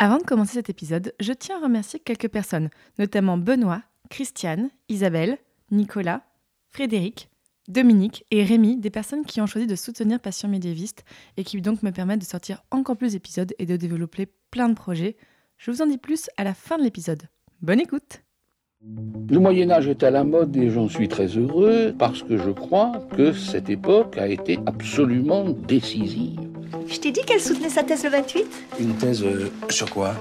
Avant de commencer cet épisode, je tiens à remercier quelques personnes, notamment Benoît, Christiane, Isabelle, Nicolas, Frédéric, Dominique et Rémi, des personnes qui ont choisi de soutenir Passion médiéviste et qui donc me permettent de sortir encore plus d'épisodes et de développer plein de projets. Je vous en dis plus à la fin de l'épisode. Bonne écoute Le Moyen Âge est à la mode et j'en suis très heureux parce que je crois que cette époque a été absolument décisive. Je t'ai dit qu'elle soutenait sa thèse le 28 Une thèse euh, sur quoi?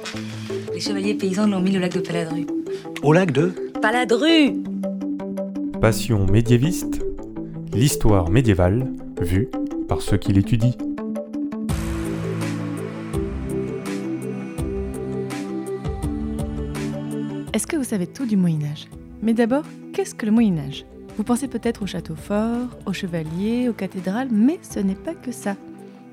Les chevaliers paysans l'ont mis au lac de Paladru. Au lac de? Paladru Passion médiéviste, l'histoire médiévale vue par ceux qui l'étudient. Est-ce que vous savez tout du Moyen Âge Mais d'abord, qu'est-ce que le Moyen Âge Vous pensez peut-être au château fort, aux chevaliers, aux cathédrales, mais ce n'est pas que ça.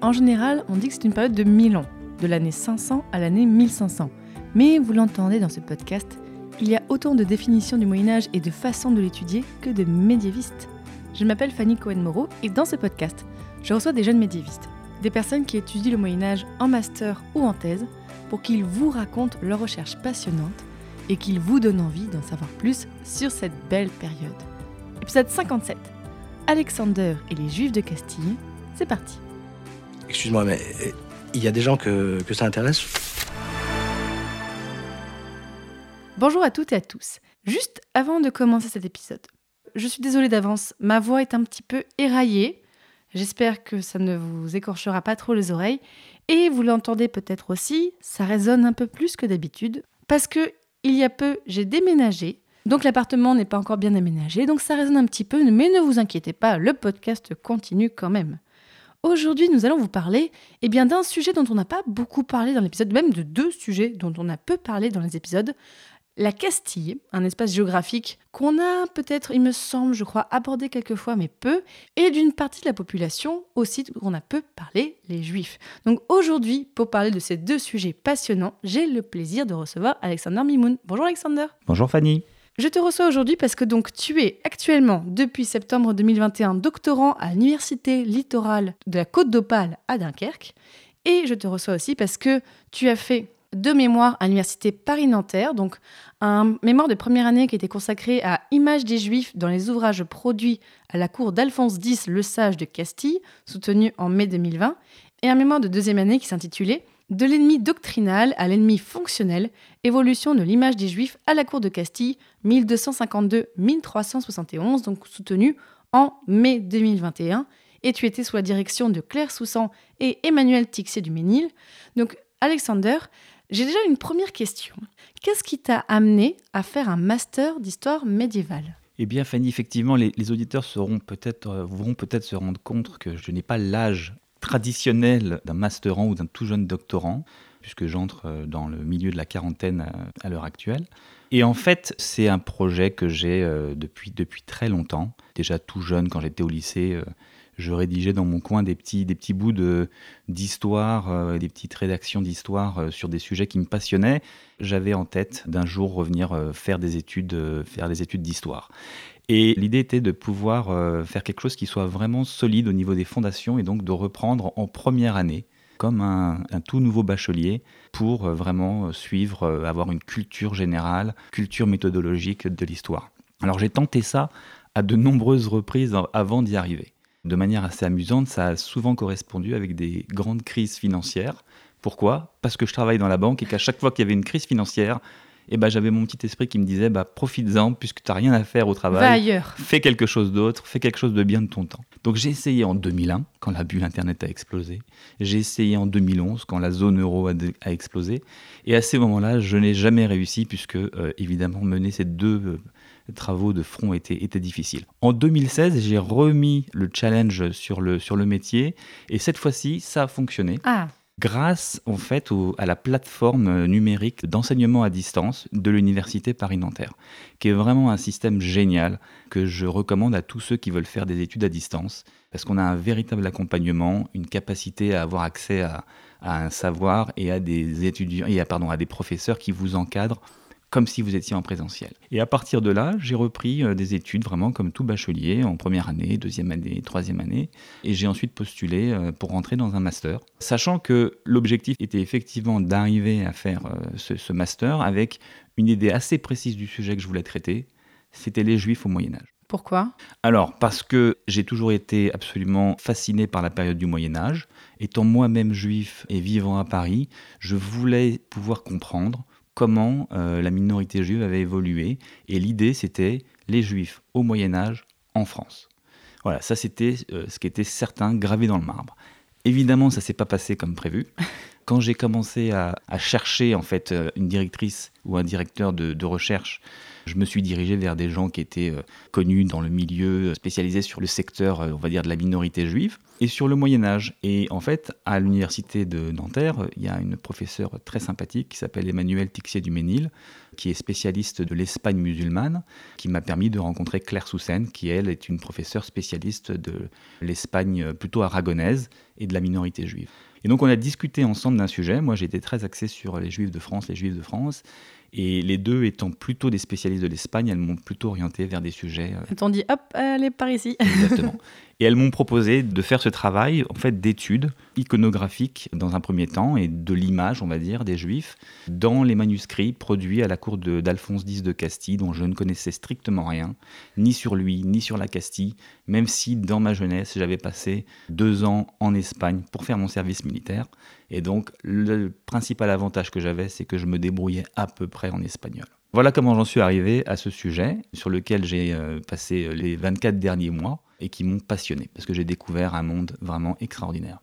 En général, on dit que c'est une période de 1000 ans, de l'année 500 à l'année 1500. Mais vous l'entendez dans ce podcast, il y a autant de définitions du Moyen Âge et de façons de l'étudier que de médiévistes. Je m'appelle Fanny Cohen-Moreau et dans ce podcast, je reçois des jeunes médiévistes, des personnes qui étudient le Moyen Âge en master ou en thèse, pour qu'ils vous racontent leurs recherches passionnantes et qu'ils vous donnent envie d'en savoir plus sur cette belle période. Épisode 57. Alexander et les Juifs de Castille. C'est parti. Excuse-moi, mais euh, il y a des gens que, que ça intéresse? Bonjour à toutes et à tous. Juste avant de commencer cet épisode, je suis désolée d'avance, ma voix est un petit peu éraillée. J'espère que ça ne vous écorchera pas trop les oreilles. Et vous l'entendez peut-être aussi, ça résonne un peu plus que d'habitude. Parce que il y a peu, j'ai déménagé. Donc l'appartement n'est pas encore bien aménagé, donc ça résonne un petit peu, mais ne vous inquiétez pas, le podcast continue quand même. Aujourd'hui, nous allons vous parler eh bien, d'un sujet dont on n'a pas beaucoup parlé dans l'épisode, même de deux sujets dont on a peu parlé dans les épisodes. La Castille, un espace géographique qu'on a peut-être, il me semble, je crois, abordé quelques fois, mais peu, et d'une partie de la population aussi qu'on a peu parlé, les Juifs. Donc aujourd'hui, pour parler de ces deux sujets passionnants, j'ai le plaisir de recevoir Alexander Mimoun. Bonjour Alexander. Bonjour Fanny. Je te reçois aujourd'hui parce que tu es actuellement, depuis septembre 2021, doctorant à l'Université littorale de la Côte d'Opale à Dunkerque. Et je te reçois aussi parce que tu as fait deux mémoires à l'Université Paris-Nanterre, donc un mémoire de première année qui était consacré à Images des Juifs dans les ouvrages produits à la cour d'Alphonse X le Sage de Castille, soutenu en mai 2020, et un mémoire de deuxième année qui s'intitulait De l'ennemi doctrinal à l'ennemi fonctionnel, évolution de l'image des Juifs à la cour de Castille, 1252-1371, donc soutenu en mai 2021 et tu étais sous la direction de Claire Soussan et Emmanuel Tixier du Ménil. Donc, Alexander, j'ai déjà une première question. Qu'est-ce qui t'a amené à faire un master d'histoire médiévale? Eh bien, Fanny, effectivement, les, auditeurs seront peut-être, euh, vont peut-être se rendre compte que je n'ai pas l'âge traditionnel d'un masterant ou d'un tout jeune doctorant, puisque j'entre euh, dans le milieu de la quarantaine à, à l'heure actuelle. Et en fait, c'est un projet que j'ai euh, depuis, depuis très longtemps. Déjà tout jeune, quand j'étais au lycée, euh, je rédigeais dans mon coin des petits, des petits bouts d'histoire, euh, des petites rédactions d'histoire euh, sur des sujets qui me passionnaient. J'avais en tête d'un jour revenir euh, euh, faire des études d'histoire. Et l'idée était de pouvoir euh, faire quelque chose qui soit vraiment solide au niveau des fondations et donc de reprendre en première année comme un, tout nouveau bachelier pour euh, vraiment suivre, euh, avoir une culture générale, culture méthodologique de l'histoire. Alors j'ai tenté ça à de nombreuses reprises avant d'y arriver. De manière assez amusante, ça a souvent correspondu avec des grandes crises financières. Pourquoi? Parce que je travaille dans la banque et qu'à chaque fois qu'il y avait une crise financière, eh ben, j'avais mon petit esprit qui me disait bah, profites-en puisque tu n'as rien à faire au travail Va ailleurs. fais quelque chose d'autre, fais quelque chose de bien de ton temps. Donc j'ai essayé en 2001, quand la bulle Internet a explosé. J'ai essayé en 2011, quand la zone euro a, de- a explosé. Et à ces moments-là, je n'ai jamais réussi, puisque euh, évidemment, mener ces deux euh, travaux de front était, était difficile. En 2016, j'ai remis le challenge sur le, sur le métier, et cette fois-ci, ça a fonctionné Ah, grâce en fait au- à la plateforme euh, numérique d'enseignement à distance de l'université Paris-Nanterre, qui est vraiment un système génial que je recommande à tous ceux qui veulent faire des études à distance, parce qu'on a un véritable accompagnement, une capacité à avoir accès à, un savoir et à des étudiants et pardon, à des professeurs qui vous encadrent comme si vous étiez en présentiel. Et à partir de là, j'ai repris euh, des études vraiment comme tout bachelier, en première année, deuxième année, troisième année, et j'ai ensuite postulé euh, pour rentrer dans un master, sachant que l'objectif était effectivement d'arriver à faire euh, ce, ce master avec une idée assez précise du sujet que je voulais traiter, c'était les juifs au Moyen Âge. Pourquoi? Alors, parce que j'ai toujours été absolument fasciné par la période du Moyen Âge. Étant moi-même juif et vivant à Paris, je voulais pouvoir comprendre comment euh, la minorité juive avait évolué. Et l'idée, c'était les juifs au Moyen Âge en France. Voilà, ça c'était euh, ce qui était certain, gravé dans le marbre. Évidemment, ça s'est pas passé comme prévu. Quand j'ai commencé à, chercher en fait euh, une directrice ou un directeur de recherche, je me suis dirigé vers des gens qui étaient euh, connus dans le milieu, euh, spécialisés sur le secteur, euh, on va dire, de la minorité juive, et sur le Moyen Âge. Et en fait, à l'université de Nanterre, il y a une professeure très sympathique qui s'appelle Emmanuel Tixier du Ménil, qui est spécialiste de l'Espagne musulmane, qui m'a permis de rencontrer Claire Soussen, qui elle est une professeure spécialiste de l'Espagne plutôt aragonaise et de la minorité juive. Et donc on a discuté ensemble d'un sujet. Moi j'étais très axé sur les juifs de France, les juifs de France. Et les deux étant plutôt des spécialistes de l'Espagne, elles m'ont plutôt orienté vers des sujets. euh, Elles t'ont dit, hop, allez par ici. Exactement. Et elles m'ont proposé de faire ce travail en fait d'études iconographiques dans un premier temps et de l'image, on va dire, des Juifs dans les manuscrits produits à la cour d'Alphonse X de Castille, dont je ne connaissais strictement rien, ni sur lui, ni sur la Castille, même si dans ma jeunesse j'avais passé deux ans en Espagne pour faire mon service militaire. Et donc le principal avantage que j'avais, c'est que je me débrouillais à peu près en espagnol. Voilà comment j'en suis arrivé à ce sujet sur lequel j'ai euh, passé les 24 derniers mois et qui m'ont passionné parce que j'ai découvert un monde vraiment extraordinaire.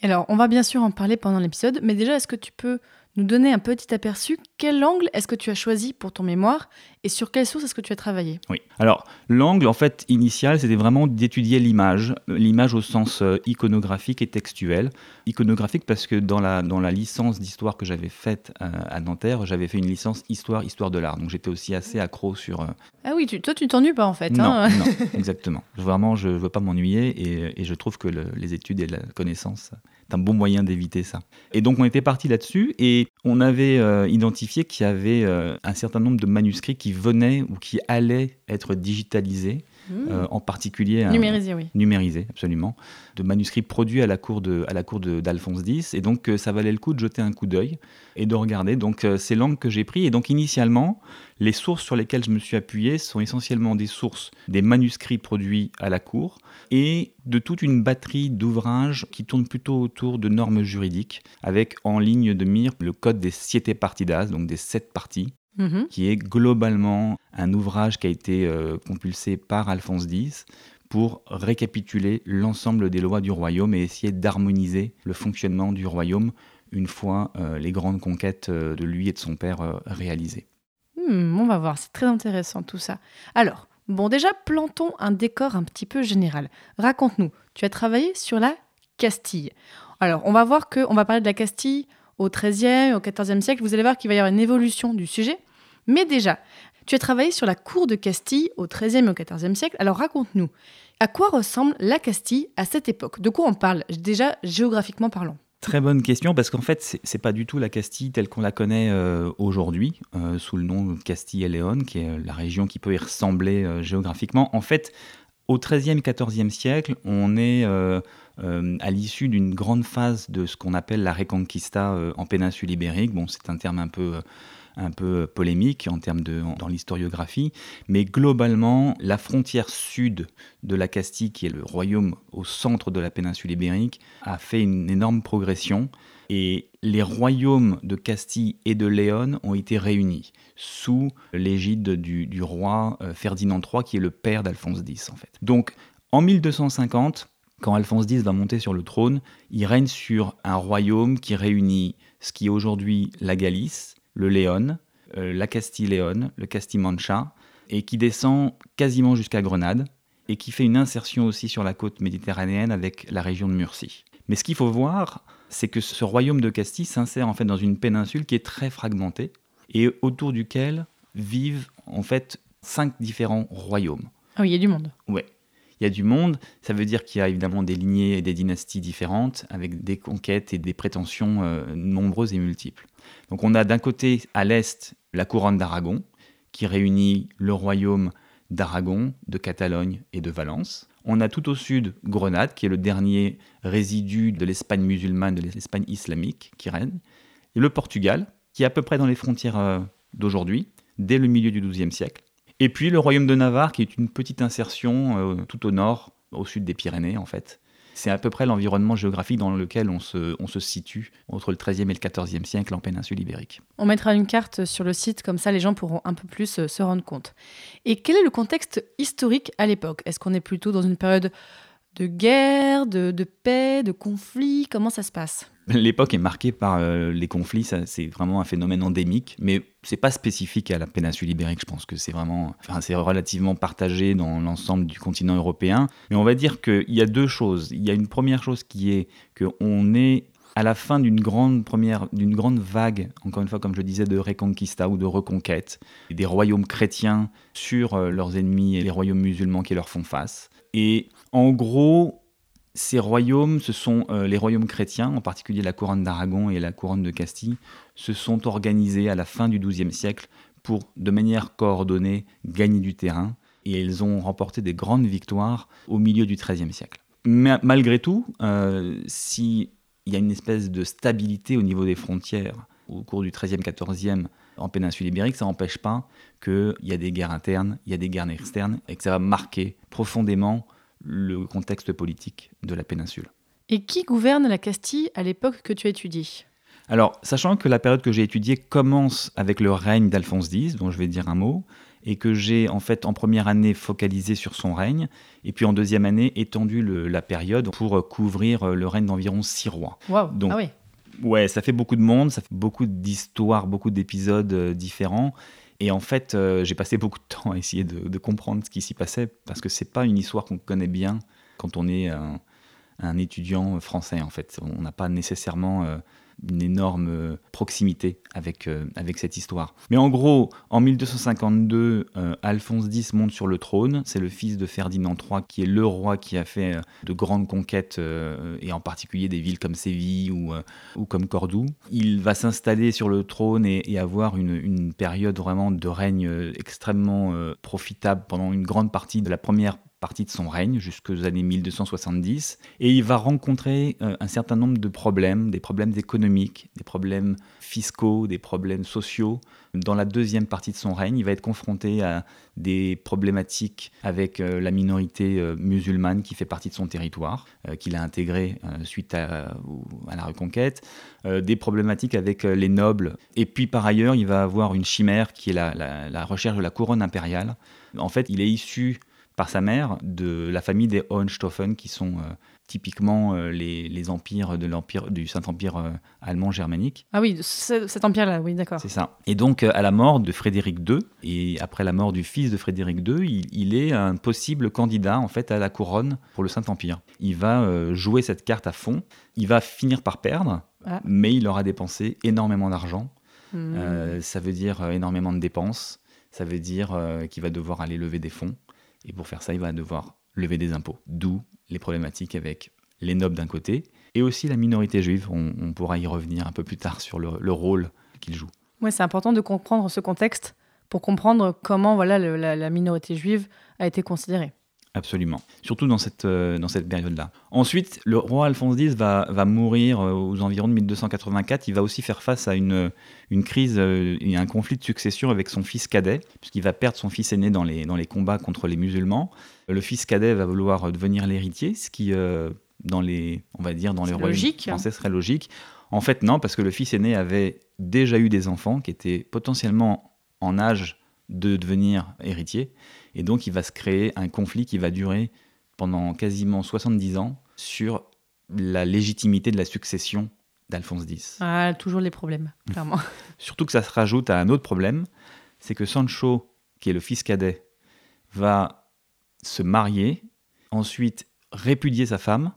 Alors, on va bien sûr en parler pendant l'épisode, mais déjà, est-ce que tu peux nous donner un petit aperçu Quel angle est-ce que tu as choisi pour ton mémoire et sur quelle source est-ce que tu as travaillé? Oui. Alors, l'angle en fait initial, c'était vraiment d'étudier l'image, l'image au sens euh, iconographique et textuel. Iconographique parce que dans la, dans la licence d'histoire que j'avais faite euh, à Nanterre, j'avais fait une licence histoire, histoire de l'art. Donc j'étais aussi assez accro sur, euh, Ah oui, tu- toi, tu t'ennuies pas en fait. Non, hein non, exactement. Vraiment, je ne veux pas m'ennuyer et, et je trouve que le- les études et la connaissance, c'est un bon moyen d'éviter ça. Et donc, on était parti là-dessus et on avait euh, identifié qu'il y avait euh, un certain nombre de manuscrits qui venaient ou qui allaient être digitalisés, Mmh. euh, en particulier un- Numérisé, oui. numérisés, absolument, de manuscrits produits à la cour de, à la cour de- d'Alphonse X. Et donc, euh, ça valait le coup de jeter un coup d'œil et de regarder. Donc, euh, c'est l'angle que j'ai pris. Et donc, initialement, les sources sur lesquelles je me suis appuyé sont essentiellement des sources des manuscrits produits à la cour et de toute une batterie d'ouvrages qui tournent plutôt autour de normes juridiques, avec en ligne de mire le code des siete partidas, donc des sept parties, Mhm. qui est globalement un ouvrage qui a été euh, compulsé par Alphonse X pour récapituler l'ensemble des lois du royaume et essayer d'harmoniser le fonctionnement du royaume une fois euh, les grandes conquêtes euh, de lui et de son père réalisées. Hmm, on va voir, c'est très intéressant tout ça. Alors, bon, déjà, plantons un décor un petit peu général. Raconte-nous, tu as travaillé sur la Castille. Alors, on va voir que on va parler de la Castille au XIIIe, au XIVe siècle. Vous allez voir qu'il va y avoir une évolution du sujet. Mais déjà, tu as travaillé sur la cour de Castille au XIIIe et au XIVe siècle. Alors, raconte-nous, à quoi ressemble la Castille à cette époque? De quoi on parle Déjà, géographiquement parlant? Très bonne question parce qu'en fait c'est pas du tout la Castille telle qu'on la connaît euh, aujourd'hui euh, sous le nom de Castille et Léon qui est la région qui peut y ressembler euh, géographiquement. En fait au XIIIe, XIVe siècle on est à l'issue d'une grande phase de ce qu'on appelle la Reconquista en péninsule ibérique. Bon c'est un terme un peu un peu polémique en termes de dans l'historiographie, mais globalement la frontière sud de la Castille, qui est le royaume au centre de la péninsule ibérique, a fait une énorme progression et les royaumes de Castille et de Léon ont été réunis sous l'égide du, du roi euh, Ferdinand III, qui est le père d'Alphonse X en fait. Donc en 1250, quand Alphonse X va monter sur le trône, il règne sur un royaume qui réunit ce qui est aujourd'hui la Galice, le Léon, euh, la Castille-Léon, le Castille-Mancha, et qui descend quasiment jusqu'à Grenade, et qui fait une insertion aussi sur la côte méditerranéenne avec la région de Murcie. Mais ce qu'il faut voir, c'est que ce royaume de Castille s'insère en fait dans une péninsule qui est très fragmentée, et autour duquel vivent en fait cinq différents royaumes. Ah oui, il y a du monde. Ouais. Il y a du monde, ça veut dire qu'il y a évidemment des lignées et des dynasties différentes, avec des conquêtes et des prétentions euh, nombreuses et multiples. Donc on a d'un côté, à l'est, la couronne d'Aragon, qui réunit le royaume d'Aragon, de Catalogne et de Valence. On a tout au sud Grenade, qui est le dernier résidu de l'Espagne musulmane, de l'Espagne islamique qui règne. Et le Portugal, qui est à peu près dans les frontières euh, d'aujourd'hui, dès le milieu du XIIe siècle. Et puis le royaume de Navarre, qui est une petite insertion euh, tout au nord, au sud des Pyrénées en fait. C'est à peu près l'environnement géographique dans lequel on se, on se situe entre le XIIIe et le XIVe siècle en péninsule ibérique. On mettra une carte sur le site, comme ça les gens pourront un peu plus euh, se rendre compte. Et quel est le contexte historique à l'époque? Est-ce qu'on est plutôt dans une période de guerre, de, paix, de conflit Comment ça se passe? L'époque est marquée par euh, les conflits, c'est vraiment un phénomène endémique, mais c'est pas spécifique à la péninsule ibérique. Je pense que c'est vraiment, enfin, c'est relativement partagé dans l'ensemble du continent européen. Mais on va dire qu'il y a deux choses. Il y a une première chose qui est qu'on est à la fin d'une grande première, d'une grande vague, encore une fois, comme je disais, de reconquista ou de reconquête, des royaumes chrétiens sur euh, leurs ennemis et les royaumes musulmans qui leur font face. Et en gros, ces royaumes, ce sont euh, les royaumes chrétiens, en particulier la couronne d'Aragon et la couronne de Castille, se sont organisés à la fin du XIIe siècle pour, de manière coordonnée, gagner du terrain. Et ils ont remporté des grandes victoires au milieu du XIIIe siècle. Mais malgré tout, euh, s'il y a une espèce de stabilité au niveau des frontières au cours du XIIIe, XIVe en péninsule ibérique, ça n'empêche pas qu'il y a des guerres internes, il y a des guerres externes, et que ça va marquer profondément le contexte politique de la péninsule. Et qui gouverne la Castille à l'époque que tu étudies Alors, sachant que la période que j'ai étudiée commence avec le règne d'Alphonse X, dont je vais dire un mot, et que j'ai en fait en première année focalisé sur son règne, et puis en deuxième année étendu le- la période pour couvrir le règne d'environ six rois. Waouh Donc, Ah oui. Ouais, ça fait beaucoup de monde, ça fait beaucoup d'histoires, beaucoup d'épisodes euh, différents. Et en fait, euh, j'ai passé beaucoup de temps à essayer de, de comprendre ce qui s'y passait, parce que c'est pas une histoire qu'on connaît bien quand on est un, un étudiant français, en fait. On n'a pas nécessairement euh, une énorme euh, proximité avec, euh, avec cette histoire. Mais en gros, en 1252, euh, Alphonse X monte sur le trône. C'est le fils de Ferdinand III qui est le roi qui a fait de grandes conquêtes, et en particulier des villes comme Séville ou, ou comme Cordoue. Il va s'installer sur le trône et, et avoir une, une période vraiment de règne extrêmement profitable pendant une grande partie de la première partie de son règne jusqu'aux années 1270 et il va rencontrer euh, un certain nombre de problèmes, des problèmes économiques, des problèmes fiscaux, des problèmes sociaux. Dans la deuxième partie de son règne, il va être confronté à des problématiques avec euh, la minorité euh, musulmane qui fait partie de son territoire, qu'il a intégré euh, suite à, la reconquête, des problématiques avec les nobles, et puis par ailleurs, il va avoir une chimère qui est la recherche de la couronne impériale. En fait, il est issu par sa mère de la famille des Hohenstaufen, qui sont euh, typiquement euh, les, les empires de l'empire du Saint-Empire euh, allemand germanique. Ah oui, ce- cet empire-là, oui, d'accord. C'est ça. Et donc, à la mort de Frédéric II, et après la mort du fils de Frédéric II, il, il est un possible candidat en fait à la couronne pour le Saint-Empire. Il va jouer cette carte à fond. Il va finir par perdre, Ah. mais il aura dépensé énormément d'argent. Hmm. Ça veut dire énormément de dépenses. Ça veut dire qu'il va devoir aller lever des fonds. Et pour faire ça, il va devoir lever des impôts. D'où les problématiques avec les nobles d'un côté et aussi la minorité juive. On, pourra y revenir un peu plus tard sur le, le rôle qu'il joue. Ouais, c'est important de comprendre ce contexte pour comprendre comment voilà, la minorité juive a été considérée. Absolument. Surtout dans cette, euh, dans cette période-là. Ensuite, le roi Alphonse X va, va mourir euh, aux environs de 1284. Il va aussi faire face à une, une crise euh, et un conflit de succession avec son fils cadet, puisqu'il va perdre son fils aîné dans les, dans les combats contre les musulmans. Le fils cadet va vouloir devenir l'héritier, ce qui, euh, dans les, on va dire, dans les royaumes français serait logique. En fait, non, parce que le fils aîné avait déjà eu des enfants qui étaient potentiellement en âge de devenir héritier. Et donc, il va se créer un conflit qui va durer pendant quasiment 70 ans sur la légitimité de la succession d'Alphonse X. Ah, toujours les problèmes, clairement. Surtout que ça se rajoute à un autre problème, c'est que Sancho, qui est le fils cadet, va se marier, ensuite répudier sa femme,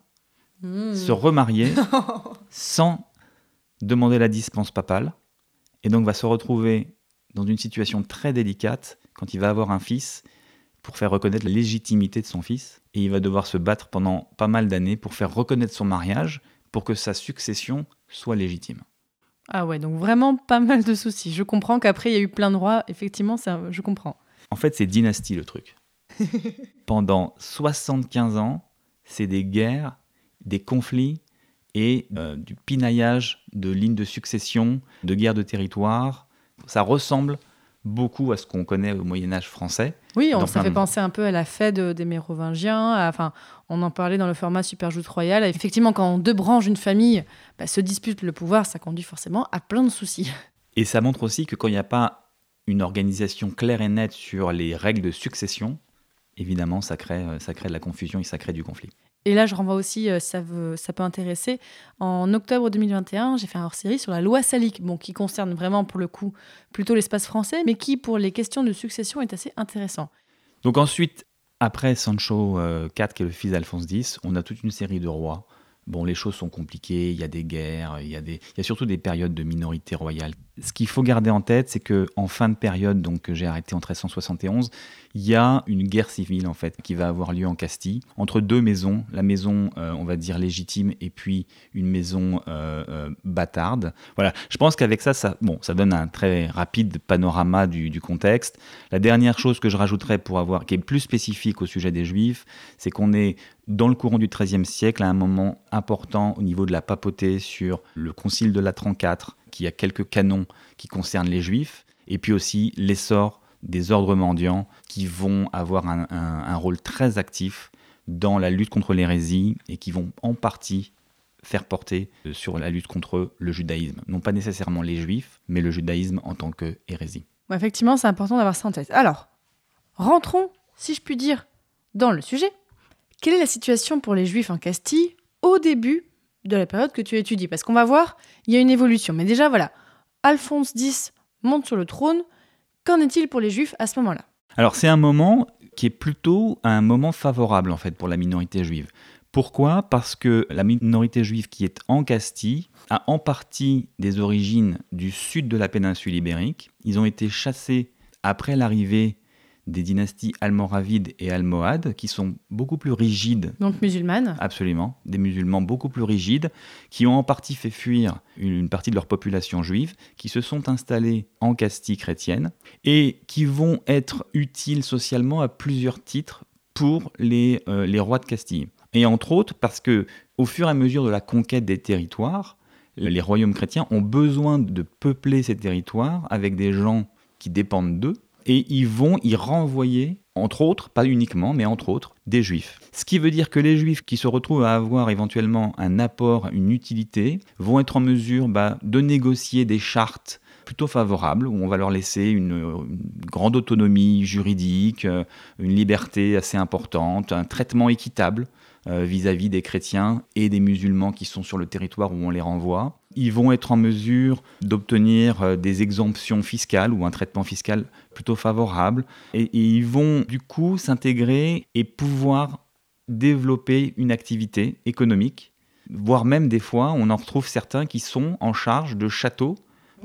Hmm. se remarier sans demander la dispense papale, et donc va se retrouver dans une situation très délicate quand il va avoir un fils pour faire reconnaître la légitimité de son fils, et il va devoir se battre pendant pas mal d'années pour faire reconnaître son mariage pour que sa succession soit légitime. Ah ouais, donc vraiment pas mal de soucis. Je comprends qu'après, il y a eu plein de rois. Effectivement, ça, je comprends. En fait, c'est dynastie le truc. Pendant 75 ans, c'est des guerres, des conflits et euh, du pinaillage de lignes de succession, de guerres de territoire. Ça ressemble beaucoup à ce qu'on connaît au Moyen Âge français. Oui, on, ça fait penser un peu à la fête des Mérovingiens. à- Enfin, on en parlait dans le format Super Joute Royale. Effectivement, quand deux branches d'une famille bah, se disputent le pouvoir, ça conduit forcément à plein de soucis. Et ça montre aussi que quand il n'y a pas une organisation claire et nette sur les règles de succession, évidemment, ça crée, euh, ça crée de la confusion et ça crée du conflit. Et là, je renvoie aussi, euh, ça, peut intéresser. En octobre 2021, j'ai fait un hors-série sur la loi salique, bon, qui concerne vraiment, pour le coup, plutôt l'espace français, mais qui, pour les questions de succession, est assez intéressant. Donc ensuite, après Sancho euh, IV, qui est le fils d'Alphonse X, on a toute une série de rois. Bon, les choses sont compliquées, il y a des guerres, il y a surtout des périodes de minorité royale. Ce qu'il faut garder en tête, c'est que en fin de période, donc que j'ai arrêté en 1371, il y a une guerre civile en fait qui va avoir lieu en Castille entre deux maisons, la maison, euh, on va dire légitime, et puis une maison euh, euh, bâtarde. Voilà, je pense qu'avec ça, ça, bon, ça donne un très rapide panorama du, du contexte. La dernière chose que je rajouterais pour avoir, qui est plus spécifique au sujet des Juifs, c'est qu'on est dans le courant du XIIIe siècle à un moment important au niveau de la papauté sur le concile de Latran IV, qui a quelques canons qui concernent les Juifs, et puis aussi l'essor des ordres mendiants qui vont avoir un, rôle très actif dans la lutte contre l'hérésie et qui vont en partie faire porter euh, sur la lutte contre le judaïsme. Non pas nécessairement les juifs, mais le judaïsme en tant que hérésie. Effectivement, c'est important d'avoir ça en tête. Alors, rentrons, si je puis dire, dans le sujet. Quelle est la situation pour les Juifs en Castille au début de la période que tu étudies Parce qu'on va voir, il y a une évolution. Mais déjà, voilà, Alphonse X monte sur le trône. Qu'en est-il pour les Juifs à ce moment-là? Alors c'est un moment qui est plutôt un moment favorable en fait pour la minorité juive. Pourquoi? Parce que la minorité juive qui est en Castille a en partie des origines du sud de la péninsule ibérique. Ils ont été chassés après l'arrivée des dynasties almoravides et almohades qui sont beaucoup plus rigides Donc musulmane. Absolument, des musulmans beaucoup plus rigides, qui ont en partie fait fuir une partie de leur population juive, qui se sont installés en Castille chrétienne, et qui vont être utiles socialement à plusieurs titres pour les, euh, les rois de Castille. Et entre autres parce que, au fur et à mesure de la conquête des territoires, les royaumes chrétiens ont besoin de peupler ces territoires avec des gens qui dépendent d'eux, et ils vont y renvoyer, entre autres, pas uniquement, mais entre autres, des juifs. Ce qui veut dire que les juifs qui se retrouvent à avoir éventuellement un apport, une utilité, vont être en mesure bah, de négocier des chartes plutôt favorables, où on va leur laisser une, grande autonomie juridique, euh, une liberté assez importante, un traitement équitable euh, vis-à-vis des chrétiens et des musulmans qui sont sur le territoire où on les renvoie. Ils vont être en mesure d'obtenir euh, des exemptions fiscales ou un traitement fiscal plutôt favorable. Et, ils vont du coup s'intégrer et pouvoir développer une activité économique, voire même des fois, on en retrouve certains qui sont en charge de châteaux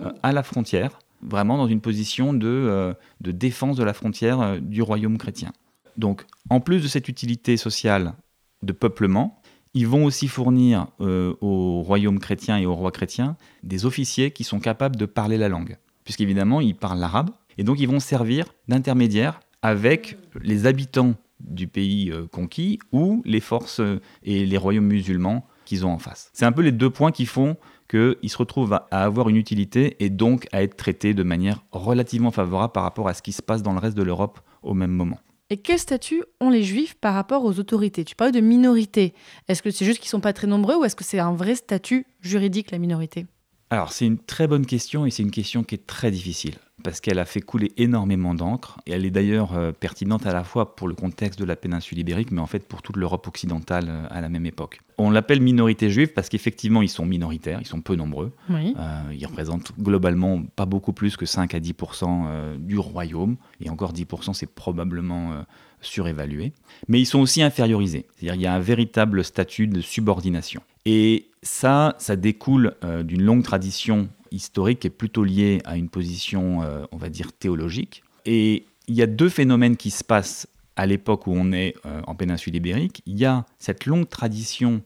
euh, à la frontière, vraiment dans une position de, défense de la frontière du royaume chrétien. Donc, en plus de cette utilité sociale de peuplement, ils vont aussi fournir euh, au royaume chrétien et au roi chrétien des officiers qui sont capables de parler la langue, puisqu'évidemment, ils parlent l'arabe, et donc ils vont servir d'intermédiaires avec les habitants du pays euh, conquis ou les forces euh, et les royaumes musulmans qu'ils ont en face. C'est un peu les deux points qui font qu'ils se retrouvent à, à avoir une utilité et donc à être traités de manière relativement favorable par rapport à ce qui se passe dans le reste de l'Europe au même moment. Et quel statut ont les Juifs par rapport aux autorités? Tu parlais de minorité. Est-ce que c'est juste qu'ils sont pas très nombreux ou est-ce que c'est un vrai statut juridique, la minorité? Alors, c'est une très bonne question et c'est une question qui est très difficile parce qu'elle a fait couler énormément d'encre et elle est d'ailleurs euh, pertinente à la fois pour le contexte de la péninsule ibérique mais en fait pour toute l'Europe occidentale euh, à la même époque. On l'appelle minorité juive parce qu'effectivement ils sont minoritaires, ils sont peu nombreux. Oui. Euh, ils représentent globalement pas beaucoup plus que 5 à 10% euh, du royaume et encore 10 c'est probablement euh, surévalué. Mais ils sont aussi infériorisés, c'est-à-dire il y a un véritable statut de subordination. Et ça, ça découle euh, d'une longue tradition historique est plutôt liée à une position, euh, on va dire, théologique. Et il y a deux phénomènes qui se passent à l'époque où on est euh, en péninsule ibérique. Il y a cette longue tradition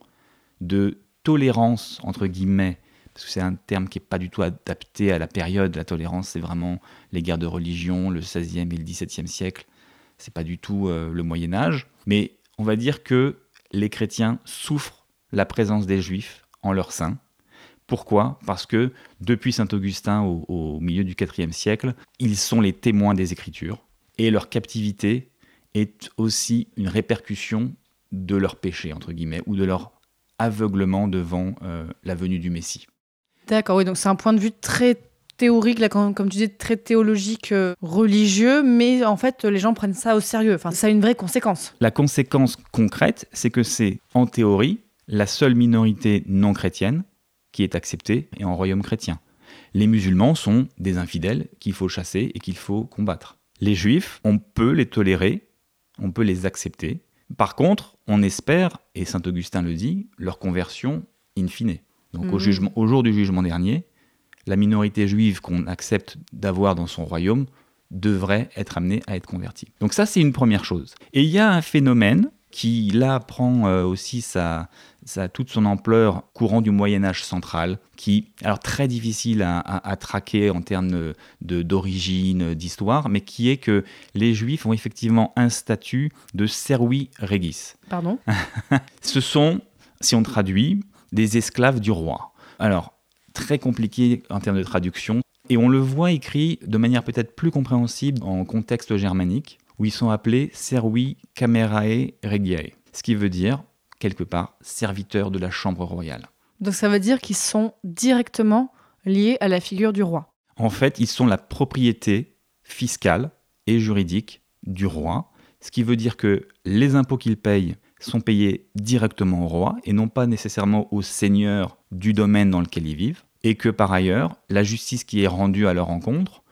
de tolérance, entre guillemets, parce que c'est un terme qui n'est pas du tout adapté à la période. La tolérance, c'est vraiment les guerres de religion, le 16e et le 17e siècle. C'est pas du tout euh, le Moyen Âge. Mais on va dire que les chrétiens souffrent la présence des juifs en leur sein. Pourquoi? Parce que depuis Saint Augustin au, au milieu du IVe siècle, ils sont les témoins des Écritures et leur captivité est aussi une répercussion de leur péché, entre guillemets, ou de leur aveuglement devant euh, la venue du Messie. D'accord, oui, donc c'est un point de vue très théorique, là, comme, comme tu dis, très théologique, euh, religieux, mais en fait, les gens prennent ça au sérieux. Enfin, ça a une vraie conséquence. La conséquence concrète, c'est que c'est, en théorie, la seule minorité non chrétienne qui est acceptée et en royaume chrétien. Les musulmans sont des infidèles qu'il faut chasser et qu'il faut combattre. Les juifs, on peut les tolérer, on peut les accepter. Par contre, on espère, et saint Augustin le dit, leur conversion in fine. Donc au, Mhm. jugement, au jour du jugement dernier, la minorité juive qu'on accepte d'avoir dans son royaume devrait être amenée à être convertie. Donc ça, c'est une première chose. Et il y a un phénomène qui, là, prend euh, aussi sa, sa- toute son ampleur courant du Moyen Âge central, qui, alors très difficile à, à- à traquer en termes d'origine, d'histoire, mais qui est que les Juifs ont effectivement un statut de servi regis. Pardon? Ce sont, si on traduit, des esclaves du roi. Alors, très compliqué en termes de traduction, et on le voit écrit de manière peut-être plus compréhensible en contexte germanique, où ils sont appelés servi camerae regiae, ce qui veut dire, quelque part, serviteurs de la chambre royale. Donc ça veut dire qu'ils sont directement liés à la figure du roi. En fait, ils sont la propriété fiscale et juridique du roi, ce qui veut dire que les impôts qu'ils payent sont payés directement au roi et non pas nécessairement au seigneur du domaine dans lequel ils vivent, et que par ailleurs, la justice qui est rendue à leur encontre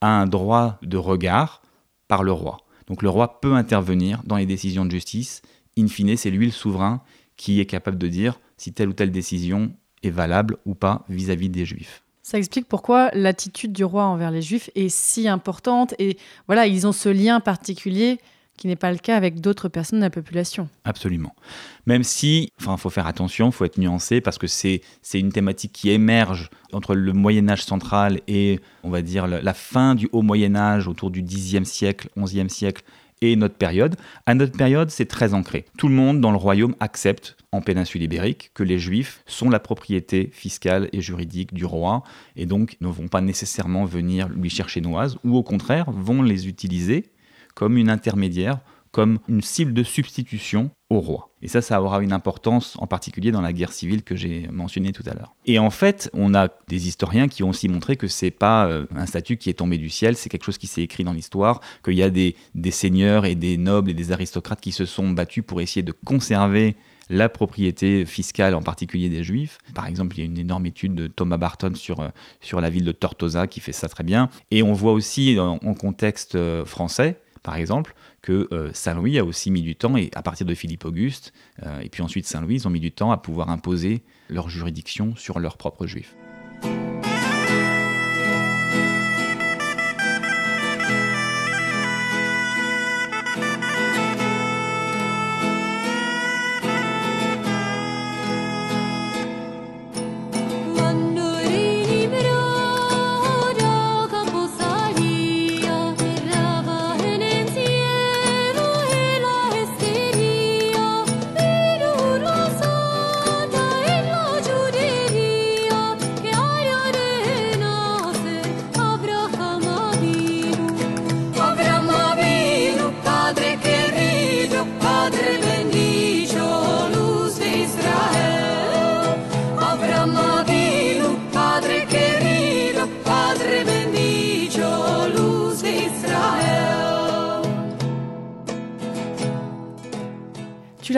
a un droit de regard par le roi. Donc le roi peut intervenir dans les décisions de justice. In fine, c'est lui le souverain qui est capable de dire si telle ou telle décision est valable ou pas vis-à-vis des juifs. Ça explique pourquoi l'attitude du roi envers les juifs est si importante et voilà, ils ont ce lien particulier qui n'est pas le cas avec d'autres personnes de la population. Absolument. Même si, enfin, faut faire attention, faut être nuancé parce que c'est c'est une thématique qui émerge entre le Moyen Âge central et, on va dire, la la fin du Haut Moyen Âge autour du Xe siècle, XIe siècle et notre période. À notre période, c'est très ancré. Tout le monde dans le royaume accepte, en péninsule ibérique, que les Juifs sont la propriété fiscale et juridique du roi et donc ne vont pas nécessairement venir lui chercher noise ou au contraire vont les utiliser comme une intermédiaire, comme une cible de substitution au roi. Et ça, ça aura une importance en particulier dans la guerre civile que j'ai mentionnée tout à l'heure. Et en fait, on a des historiens qui ont aussi montré que c'est pas euh, un statut qui est tombé du ciel, c'est quelque chose qui s'est écrit dans l'histoire, qu'il y a des, seigneurs et des nobles et des aristocrates qui se sont battus pour essayer de conserver la propriété fiscale, en particulier des Juifs. Par exemple, il y a une énorme étude de Thomas Barton sur, euh, sur la ville de Tortosa qui fait ça très bien. Et on voit aussi en, en contexte euh, français, par exemple, que euh, Saint-Louis a aussi mis du temps, et à partir de Philippe Auguste, euh, et puis ensuite Saint-Louis, ils ont mis du temps à pouvoir imposer leur juridiction sur leurs propres juifs.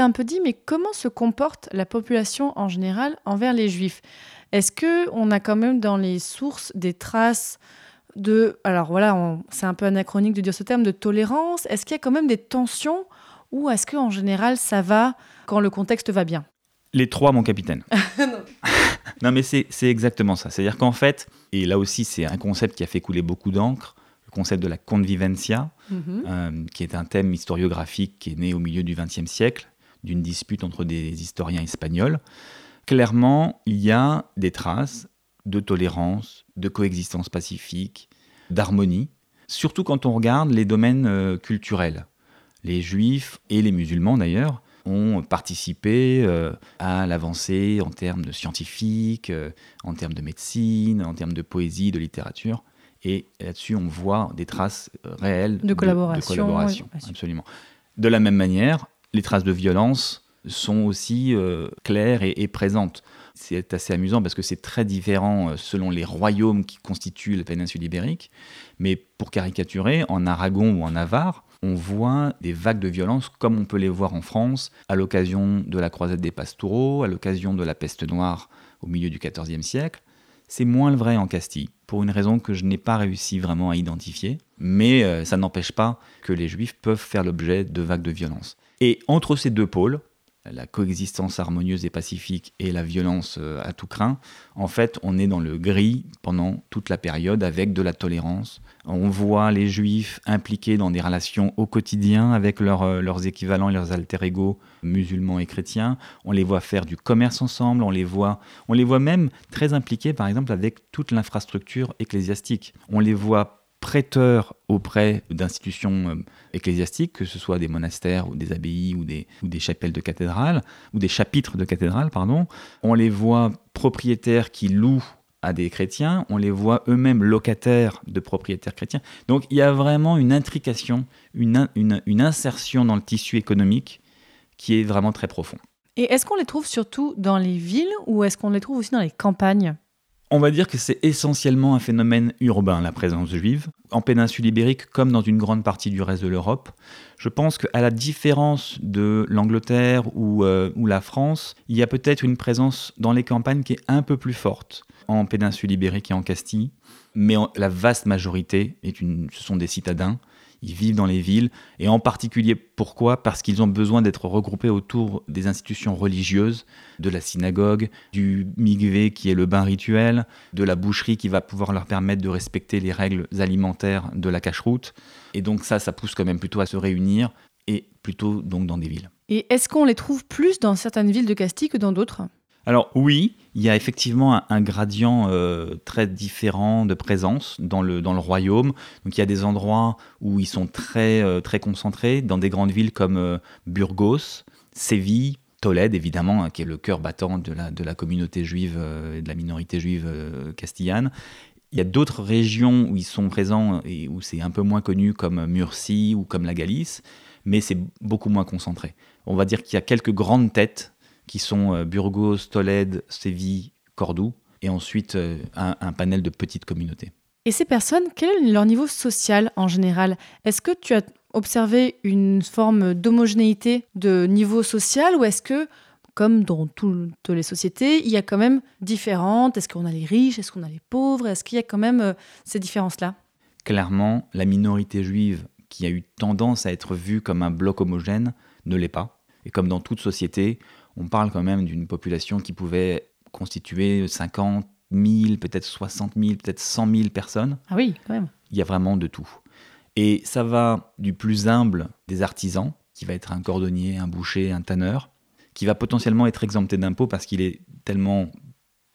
L'as un peu dit, mais comment se comporte la population en général envers les juifs? Est-ce que on a quand même dans les sources des traces de, alors voilà, c'est un peu anachronique de dire ce terme, de tolérance? Est-ce qu'il y a quand même des tensions ou est-ce qu'en général ça va quand le contexte va bien? Les trois, mon capitaine. non, mais c'est c'est exactement ça. C'est-à-dire qu'en fait, et là aussi, c'est un concept qui a fait couler beaucoup d'encre, le concept de la convivencia, Mhm. euh, qui est un thème historiographique qui est né au milieu du XXe siècle, d'une dispute entre des historiens espagnols. Clairement, il y a des traces de tolérance, de coexistence pacifique, d'harmonie, surtout quand on regarde les domaines euh, culturels. Les juifs et les musulmans d'ailleurs ont participé euh, à l'avancée en termes de scientifiques, euh, en termes de médecine, en termes de poésie, de littérature. Et là-dessus, on voit des traces réelles De collaboration, collaboration, oui, bien sûr. absolument. De la même manière, les traces de violence sont aussi euh, claires et, présentes. C'est assez amusant parce que c'est très différent euh, selon les royaumes qui constituent la péninsule ibérique. Mais pour caricaturer, en Aragon ou en Navarre, on voit des vagues de violence comme on peut les voir en France à l'occasion de la croisade des Pastoureaux, à l'occasion de la peste noire au milieu du XIVe siècle. C'est moins le vrai en Castille, pour une raison que je n'ai pas réussi vraiment à identifier, mais euh, ça n'empêche pas que les Juifs peuvent faire l'objet de vagues de violence. Et entre ces deux pôles, la coexistence harmonieuse et pacifique et la violence euh, à tout craint, en fait, on est dans le gris pendant toute la période avec de la tolérance. On voit les juifs impliqués dans des relations au quotidien avec leurs, euh, leurs équivalents et leurs alter ego musulmans et chrétiens. On les voit faire du commerce ensemble, on les voit, on les voit même très impliqués, par exemple, avec toute l'infrastructure ecclésiastique. On les voit prêteurs auprès d'institutions euh, ecclésiastiques, que ce soit des monastères ou des abbayes ou des, chapelles de cathédrales, ou des chapitres de cathédrales, pardon. On les voit propriétaires qui louent à des chrétiens, on les voit eux-mêmes locataires de propriétaires chrétiens. Donc il y a vraiment une intrication, une, in- une, une insertion dans le tissu économique qui est vraiment très profond. Et est-ce qu'on les trouve surtout dans les villes ou est-ce qu'on les trouve aussi dans les campagnes? On va dire que c'est essentiellement un phénomène urbain, la présence juive, en péninsule ibérique comme dans une grande partie du reste de l'Europe. Je pense qu'à la différence de l'Angleterre ou, euh, la France, il y a peut-être une présence dans les campagnes qui est un peu plus forte en péninsule ibérique et en Castille, mais la vaste majorité, est une, ce sont des citadins. Ils vivent dans les villes, et en particulier pourquoi? Parce qu'ils ont besoin d'être regroupés autour des institutions religieuses, de la synagogue, du migvé qui est le bain rituel, de la boucherie qui va pouvoir leur permettre de respecter les règles alimentaires de la cache-route. Et donc ça, ça pousse quand même plutôt à se réunir, et plutôt donc dans des villes. Et est-ce qu'on les trouve plus dans certaines villes de Castille que dans d'autres? Alors oui, il y a effectivement un, gradient euh, très différent de présence dans le, dans le royaume. Donc il y a des endroits où ils sont très, euh, très concentrés, dans des grandes villes comme euh, Burgos, Séville, Tolède évidemment, hein, qui est le cœur battant de la, de la communauté juive et de la minorité juive castillane. Il y a d'autres régions où ils sont présents et où c'est un peu moins connu comme Murcie ou comme la Galice, mais c'est beaucoup moins concentré. On va dire qu'il y a quelques grandes têtes qui sont euh, Burgos, Tolède, Séville, Cordoue, et ensuite euh, un, un panel de petites communautés. Et ces personnes, quel est leur niveau social en général? Est-ce que tu as observé une forme d'homogénéité de niveau social ou est-ce que, comme dans toutes les sociétés, il y a quand même différentes? Est-ce qu'on a les riches? Est-ce qu'on a les pauvres? Est-ce qu'il y a quand même euh, ces différences-là? Clairement, la minorité juive qui a eu tendance à être vue comme un bloc homogène ne l'est pas. Et comme dans toute société, on parle quand même d'une population qui pouvait constituer 50 000, peut-être 60 000, peut-être 100 000 personnes. Ah oui, quand même. il y a vraiment de tout. Et ça va du plus humble des artisans, qui va être un cordonnier, un boucher, un tanneur, qui va potentiellement être exempté d'impôts parce qu'il est tellement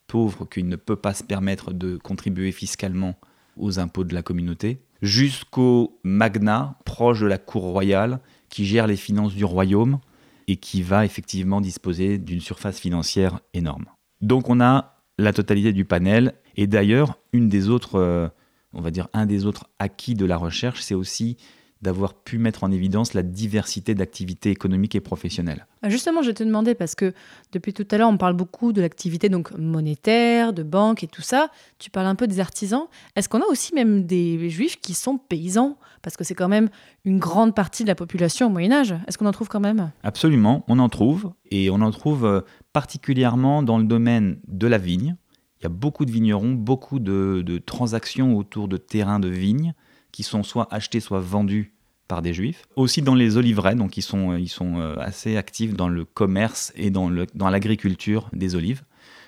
pauvre qu'il ne peut pas se permettre de contribuer fiscalement aux impôts de la communauté, jusqu'au magnat proche de la cour royale qui gère les finances du royaume et qui va effectivement disposer d'une surface financière énorme. Donc on a la totalité du panel et d'ailleurs une des autres euh, on va dire, un des autres acquis de la recherche, c'est aussi d'avoir pu mettre en évidence la diversité d'activités économiques et professionnelles. Ah, Justement, je te demandais parce que depuis tout à l'heure, on parle beaucoup de l'activité donc monétaire, de banque et tout ça. Tu parles un peu des artisans. Est-ce qu'on a aussi même des juifs qui sont paysans? Parce que c'est quand même une grande partie de la population au Moyen Âge. Est-ce qu'on en trouve quand même? Absolument, on en trouve, et on en trouve euh, particulièrement dans le domaine de la vigne. Il y a beaucoup de vignerons, beaucoup de, de transactions autour de terrains de vigne qui sont soit achetés, soit vendus par des juifs. Aussi dans les oliveraies, donc ils sont, euh, ils sont euh, assez actifs dans le commerce et dans le- dans l'agriculture des olives.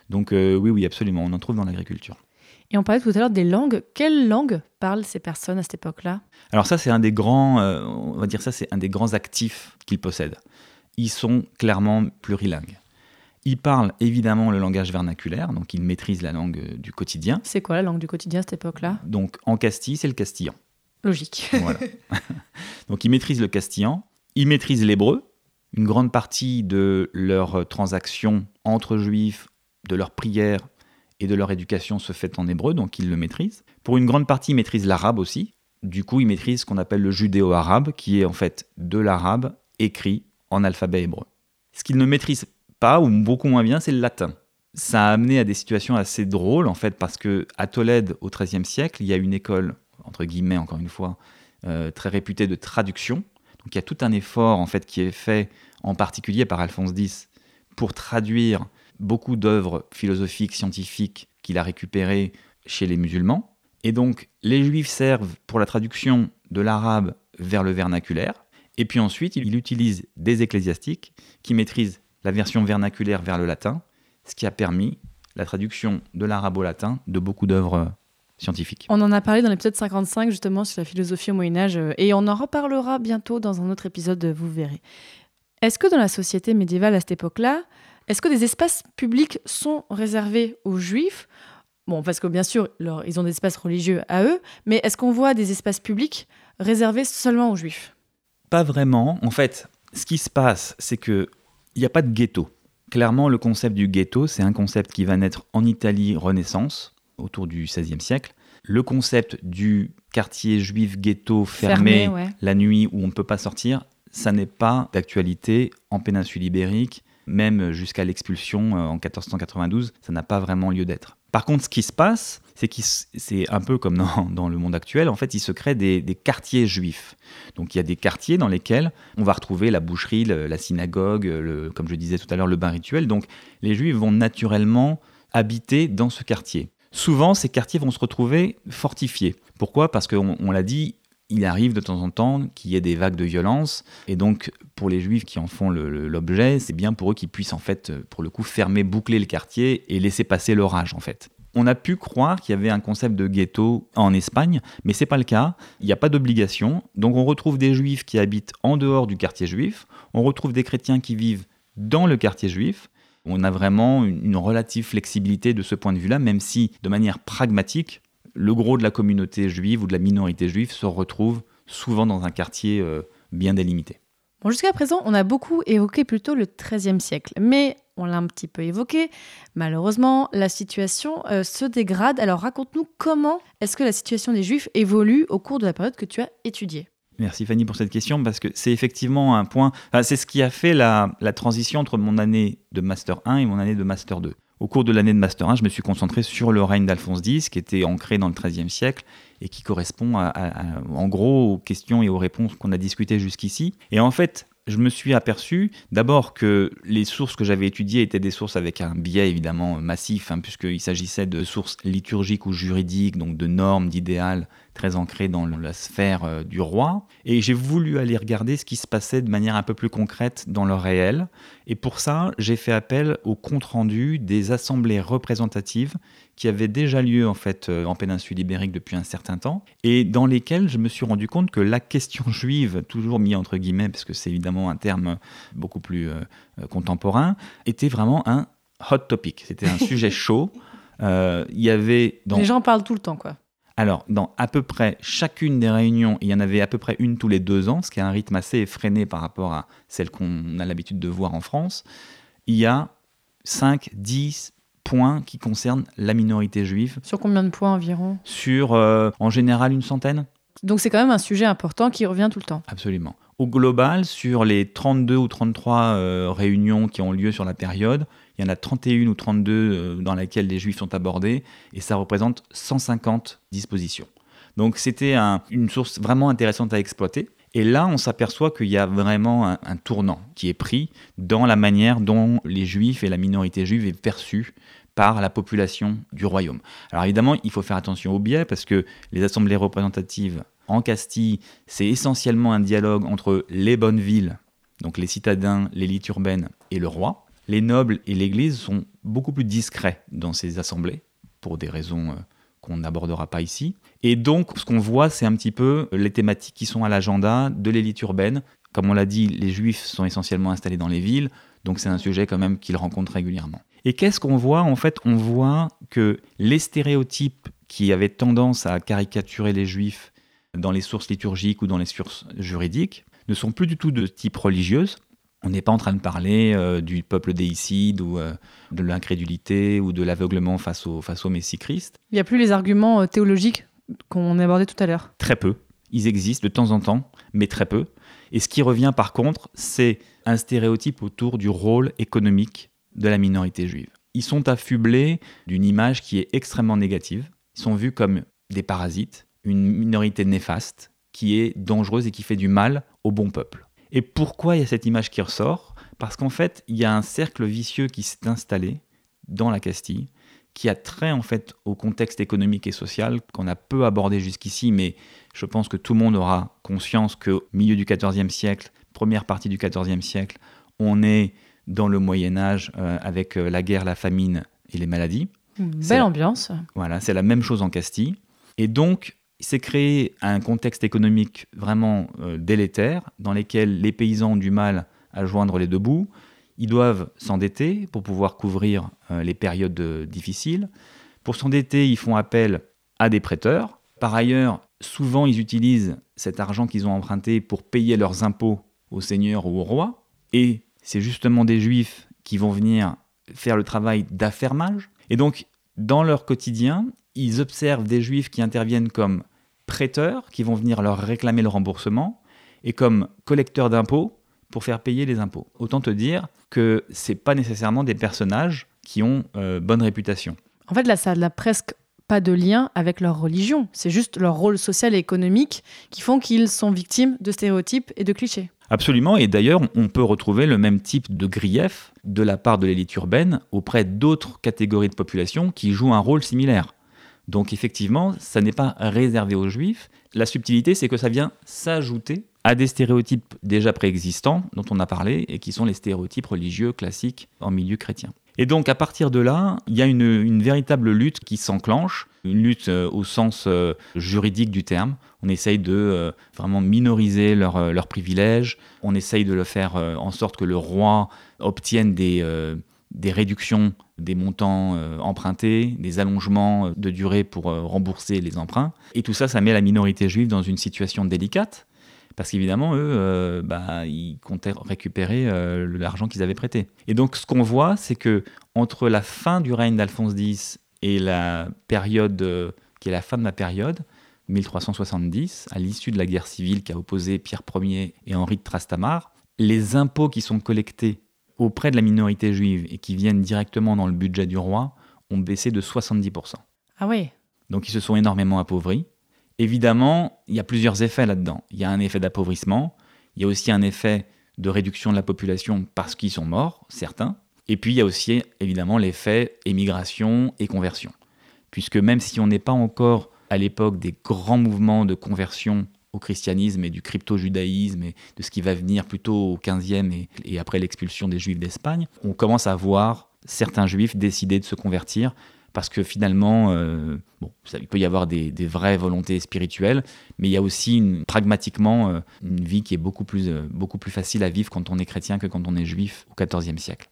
Donc euh, oui, oui, absolument, on en trouve dans l'agriculture. Et on parlait tout à l'heure des langues. Quelles langues parlent ces personnes à cette époque-là? Alors ça, c'est un des grands, euh, on va dire ça, c'est un des grands actifs qu'ils possèdent. Ils sont clairement plurilingues. Ils parlent évidemment le langage vernaculaire, donc ils maîtrisent la langue du quotidien. C'est quoi la langue du quotidien à cette époque-là? Donc en Castille, c'est le castillan. Logique. Voilà. donc ils maîtrisent le castillan, ils maîtrisent l'hébreu. Une grande partie de leurs transactions entre juifs, de leurs prières et de leur éducation se fait en hébreu, donc ils le maîtrisent. Pour une grande partie, ils maîtrisent l'arabe aussi. Du coup, ils maîtrisent ce qu'on appelle le judéo-arabe, qui est en fait de l'arabe écrit en alphabet hébreu. Ce qu'ils ne maîtrisent pas, ou beaucoup moins bien, c'est le latin. Ça a amené à des situations assez drôles, en fait, parce que à Tolède, au XIIIe siècle, il y a une école, entre guillemets, encore une fois, euh, très réputée de traduction. Donc il y a tout un effort, en fait, qui est fait, en particulier par Alphonse X, pour traduire beaucoup d'œuvres philosophiques, scientifiques qu'il a récupérées chez les musulmans. Et donc, les juifs servent pour la traduction de l'arabe vers le vernaculaire. Et puis ensuite, il utilise des ecclésiastiques qui maîtrisent la version vernaculaire vers le latin, ce qui a permis la traduction de l'arabe au latin de beaucoup d'œuvres On en a parlé dans l'épisode 55 justement sur la philosophie au Moyen Âge euh, et on en reparlera bientôt dans un autre épisode, euh, vous verrez. Est-ce que dans la société médiévale à cette époque-là, est-ce que des espaces publics sont réservés aux juifs? Bon, parce que bien sûr, leur- ils ont des espaces religieux à eux, mais est-ce qu'on voit des espaces publics réservés seulement aux juifs? Pas vraiment. En fait, ce qui se passe, c'est que il n'y a pas de ghetto. Clairement, le concept du ghetto, c'est un concept qui va naître en Italie Renaissance, autour du XVIe siècle. Le concept du quartier juif ghetto fermé, ouais. la nuit où on ne peut pas sortir, ça n'est pas d'actualité en péninsule ibérique, même jusqu'à l'expulsion euh, en 1492, ça n'a pas vraiment lieu d'être. Par contre, ce qui se passe, c'est c'est un peu comme dans, dans le monde actuel, en fait, il se crée des, des quartiers juifs. Donc il y a des quartiers dans lesquels on va retrouver la boucherie, le- la synagogue, le, comme je disais tout à l'heure, le bain rituel. Donc les juifs vont naturellement habiter dans ce quartier. Souvent, ces quartiers vont se retrouver fortifiés. Pourquoi? Parce qu'on on l'a dit, il arrive de temps en temps qu'il y ait des vagues de violence. Et donc, pour les juifs qui en font l'objet, c'est bien pour eux qu'ils puissent, en fait, euh, pour le coup, fermer, boucler le quartier et laisser passer l'orage, en fait. On a pu croire qu'il y avait un concept de ghetto en Espagne, mais c'est pas le cas. Il n'y a pas d'obligation. Donc, on retrouve des juifs qui habitent en dehors du quartier juif. On retrouve des chrétiens qui vivent dans le quartier juif. On a vraiment une, relative flexibilité de ce point de vue-là, même si, de manière pragmatique, le gros de la communauté juive ou de la minorité juive se retrouve souvent dans un quartier euh, bien délimité. Jusqu'à présent, on a beaucoup évoqué plutôt le XIIIe siècle, mais on l'a un petit peu évoqué. Malheureusement, la situation euh, se dégrade. Alors raconte-nous comment est-ce que la situation des Juifs évolue au cours de la période que tu as étudiée. Merci Fanny pour cette question parce que c'est effectivement un point. c'est ce qui a fait la, transition entre mon année de Master 1 et mon année de Master 2. Au cours de l'année de Master 1, je me suis concentré sur le règne d'Alphonse X, qui était ancré dans le XIIIe siècle et qui correspond en gros aux questions et aux réponses qu'on a discutées jusqu'ici. Et en fait, je me suis aperçu d'abord que les sources que j'avais étudiées étaient des sources avec un biais évidemment massif, hein, puisqu'il s'agissait de sources liturgiques ou juridiques, donc de normes, d'idéals très ancrées dans la sphère euh, du roi. Et j'ai voulu aller regarder ce qui se passait de manière un peu plus concrète dans le réel. Et pour ça, j'ai fait appel au compte-rendu des assemblées représentatives qui avaient déjà lieu en fait euh, en péninsule ibérique depuis un certain temps et dans lesquelles je me suis rendu compte que la question juive, toujours mis entre guillemets parce que c'est évidemment un terme beaucoup plus euh, euh, contemporain, était vraiment un hot topic. C'était un sujet chaud. Euh, Il y avait dans Les gens parlent tout le temps, quoi. alors, dans à peu près chacune des réunions, il y en avait à peu près une tous les deux ans, ce qui est un rythme assez effréné par rapport à celle qu'on a l'habitude de voir en France. Il y a 5, 10 points qui concernent la minorité juive Sur combien de points environ? Sur, euh, en général, une centaine Donc c'est quand même un sujet important qui revient tout le temps. Absolument. Au global, sur les 32 ou 33 euh, réunions qui ont lieu sur la période, il y en a 31 ou 32 euh, dans lesquelles les juifs sont abordés, et ça représente 150 dispositions. Donc c'était un- une source vraiment intéressante à exploiter. Et là, on s'aperçoit qu'il y a vraiment un, un tournant qui est pris dans la manière dont les juifs et la minorité juive est perçue par la population du royaume. Alors évidemment, il faut faire attention au biais parce que les assemblées représentatives en Castille, c'est essentiellement un dialogue entre les bonnes villes, donc les citadins, l'élite urbaine et le roi. Les nobles et l'Église sont beaucoup plus discrets dans ces assemblées, pour des raisons euh, qu'on n'abordera pas ici. Et donc, ce qu'on voit, c'est un petit peu les thématiques qui sont à l'agenda de l'élite urbaine. Comme on l'a dit, les juifs sont essentiellement installés dans les villes, Donc c'est un sujet quand même qu'il rencontre régulièrement. Et qu'est-ce qu'on voit? En fait, on voit que les stéréotypes qui avaient tendance à caricaturer les juifs dans les sources liturgiques ou dans les sources juridiques ne sont plus du tout de type religieuse. On n'est pas en train de parler euh, du peuple déicide ou euh, de l'incrédulité ou de l'aveuglement face au, face au Messie-Christ. Il n'y a plus les arguments euh, théologiques qu'on abordait tout à l'heure. Très peu. Ils existent de temps en temps, mais très peu. Et ce qui revient par contre, c'est un stéréotype autour du rôle économique de la minorité juive. Ils sont affublés d'une image qui est extrêmement négative. Ils sont vus comme des parasites, une minorité néfaste qui est dangereuse et qui fait du mal au bon peuple. Et pourquoi il y a cette image qui ressort? Parce qu'en fait, il y a un cercle vicieux qui s'est installé dans la Castille, qui a trait en fait au contexte économique et social qu'on a peu abordé jusqu'ici, mais je pense que tout le monde aura conscience qu'au milieu du XIVe siècle, première partie du XIVe siècle, on est dans le Moyen Âge euh, avec euh, la guerre, la famine et les maladies. Une C'est belle la- ambiance. Voilà, c'est la même chose en Castille. Et donc, il s'est créé un contexte économique vraiment euh, délétère, dans lequel les paysans ont du mal à joindre les deux bouts. Ils doivent s'endetter pour pouvoir couvrir euh, les périodes euh, difficiles. Pour s'endetter, ils font appel à des prêteurs. Par ailleurs, souvent, ils utilisent cet argent qu'ils ont emprunté pour payer leurs impôts au seigneur ou au roi. Et c'est justement des juifs qui vont venir faire le travail d'affermage. Et donc, dans leur quotidien, ils observent des juifs qui interviennent comme prêteurs, qui vont venir leur réclamer le remboursement, et comme collecteurs d'impôts pour faire payer les impôts. Autant te dire que c'est pas nécessairement des personnages qui ont euh, bonne réputation. En fait, là, ça n'a presque pas de lien avec leur religion. C'est juste leur rôle social et économique qui font qu'ils sont victimes de stéréotypes et de clichés. Absolument, et d'ailleurs, on peut retrouver le même type de grief de la part de l'élite urbaine auprès d'autres catégories de population qui jouent un rôle similaire. Donc effectivement, ça n'est pas réservé aux juifs. La subtilité, c'est que ça vient s'ajouter à des stéréotypes déjà préexistants dont on a parlé et qui sont les stéréotypes religieux classiques en milieu chrétien. Et donc à partir de là, il y a une, véritable lutte qui s'enclenche, une lutte euh, au sens euh, juridique du terme. On essaye de euh, vraiment minoriser leurs privilèges, on essaye de le faire en sorte que le roi obtienne des, des réductions des montants empruntés, des allongements de durée pour rembourser les emprunts. Et tout ça, ça met la minorité juive dans une situation délicate, parce qu'évidemment, eux, euh, bah, ils comptaient récupérer euh, l'argent qu'ils avaient prêté. Et donc, ce qu'on voit, c'est que entre la fin du règne d'Alphonse X et la période euh, qui est la fin de la période, 1370, à l'issue de la guerre civile qui a opposé Pierre Ier et Henri de Trastamare, les impôts qui sont collectés auprès de la minorité juive et qui viennent directement dans le budget du roi ont baissé de 70%. Ah ouais. Donc ils se sont énormément appauvris. Évidemment, il y a plusieurs effets là-dedans. Il y a un effet d'appauvrissement, il y a aussi un effet de réduction de la population parce qu'ils sont morts, certains. Et puis il y a aussi évidemment l'effet émigration et conversion. Puisque même si on n'est pas encore à l'époque des grands mouvements de conversion au christianisme et du crypto-judaïsme et de ce qui va venir plutôt au 15e et, et après l'expulsion des juifs d'Espagne, on commence à voir certains juifs décider de se convertir parce que finalement, euh, bon, il peut y avoir des, vraies volontés spirituelles, mais il y a aussi pragmatiquement euh, une vie qui est euh, beaucoup plus facile à vivre quand on est chrétien que quand on est juif au XIVe siècle.